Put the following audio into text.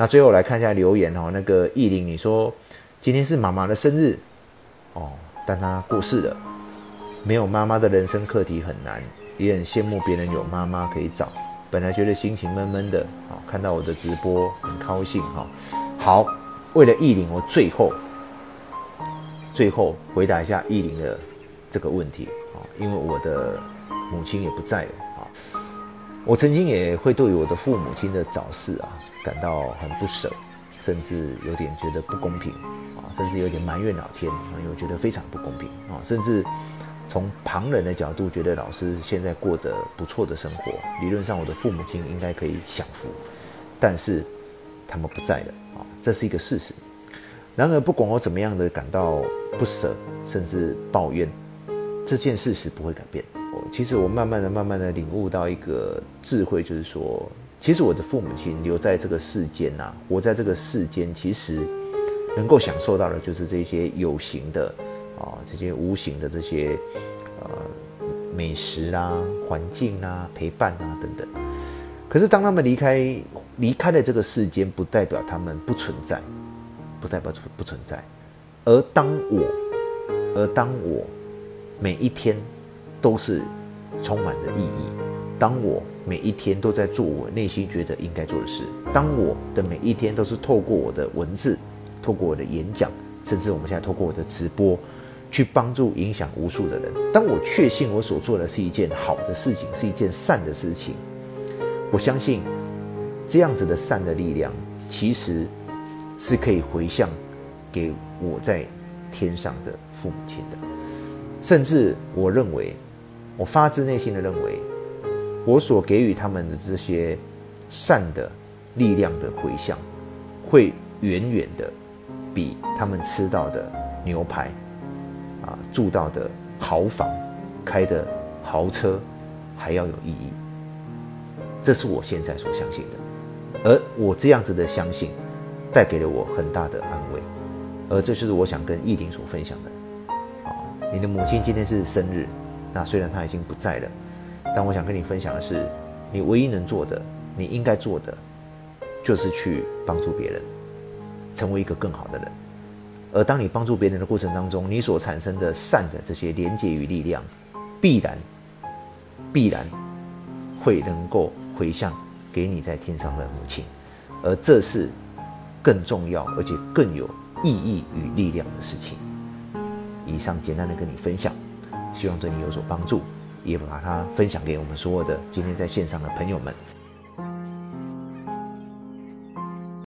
那最后来看一下留言哦，那个意林，你说今天是妈妈的生日哦，但她过世了。没有妈妈的人生课题很难，也很羡慕别人有妈妈可以找。本来觉得心情闷闷的，好，看到我的直播很高兴哈。好，为了意林，我最后最后回答一下意林的这个问题啊，因为我的母亲也不在了啊。我曾经也会对我的父母亲的早逝啊感到很不舍，甚至有点觉得不公平啊，甚至有点埋怨老天，因为我觉得非常不公平啊，甚至。从旁人的角度，觉得老师现在过得不错的生活，理论上我的父母亲应该可以享福，但是他们不在了啊，这是一个事实。然而，不管我怎么样的感到不舍，甚至抱怨，这件事实不会改变。其实我慢慢的、慢慢的领悟到一个智慧，就是说，其实我的父母亲留在这个世间呐，活在这个世间，其实能够享受到的，就是这些有形的。啊，这些无形的这些呃美食啊、环境啊、陪伴啊等等。可是当他们离开离开了这个世间，不代表他们不存在，不代表不存在。而当我，而当我每一天都是充满着意义，当我每一天都在做我内心觉得应该做的事，当我的每一天都是透过我的文字，透过我的演讲，甚至我们现在透过我的直播。去帮助影响无数的人。当我确信我所做的是一件好的事情，是一件善的事情，我相信这样子的善的力量，其实是可以回向给我在天上的父母亲的。甚至我认为，我发自内心的认为，我所给予他们的这些善的力量的回向，会远远的比他们吃到的牛排。啊，住到的豪房，开的豪车，还要有意义。这是我现在所相信的，而我这样子的相信，带给了我很大的安慰。而这就是我想跟意林所分享的。啊，你的母亲今天是生日，那虽然她已经不在了，但我想跟你分享的是，你唯一能做的，你应该做的，就是去帮助别人，成为一个更好的人。而当你帮助别人的过程当中，你所产生的善的这些连接与力量，必然必然会能够回向给你在天上的母亲，而这是更重要而且更有意义与力量的事情。以上简单的跟你分享，希望对你有所帮助，也把它分享给我们所有的今天在线上的朋友们。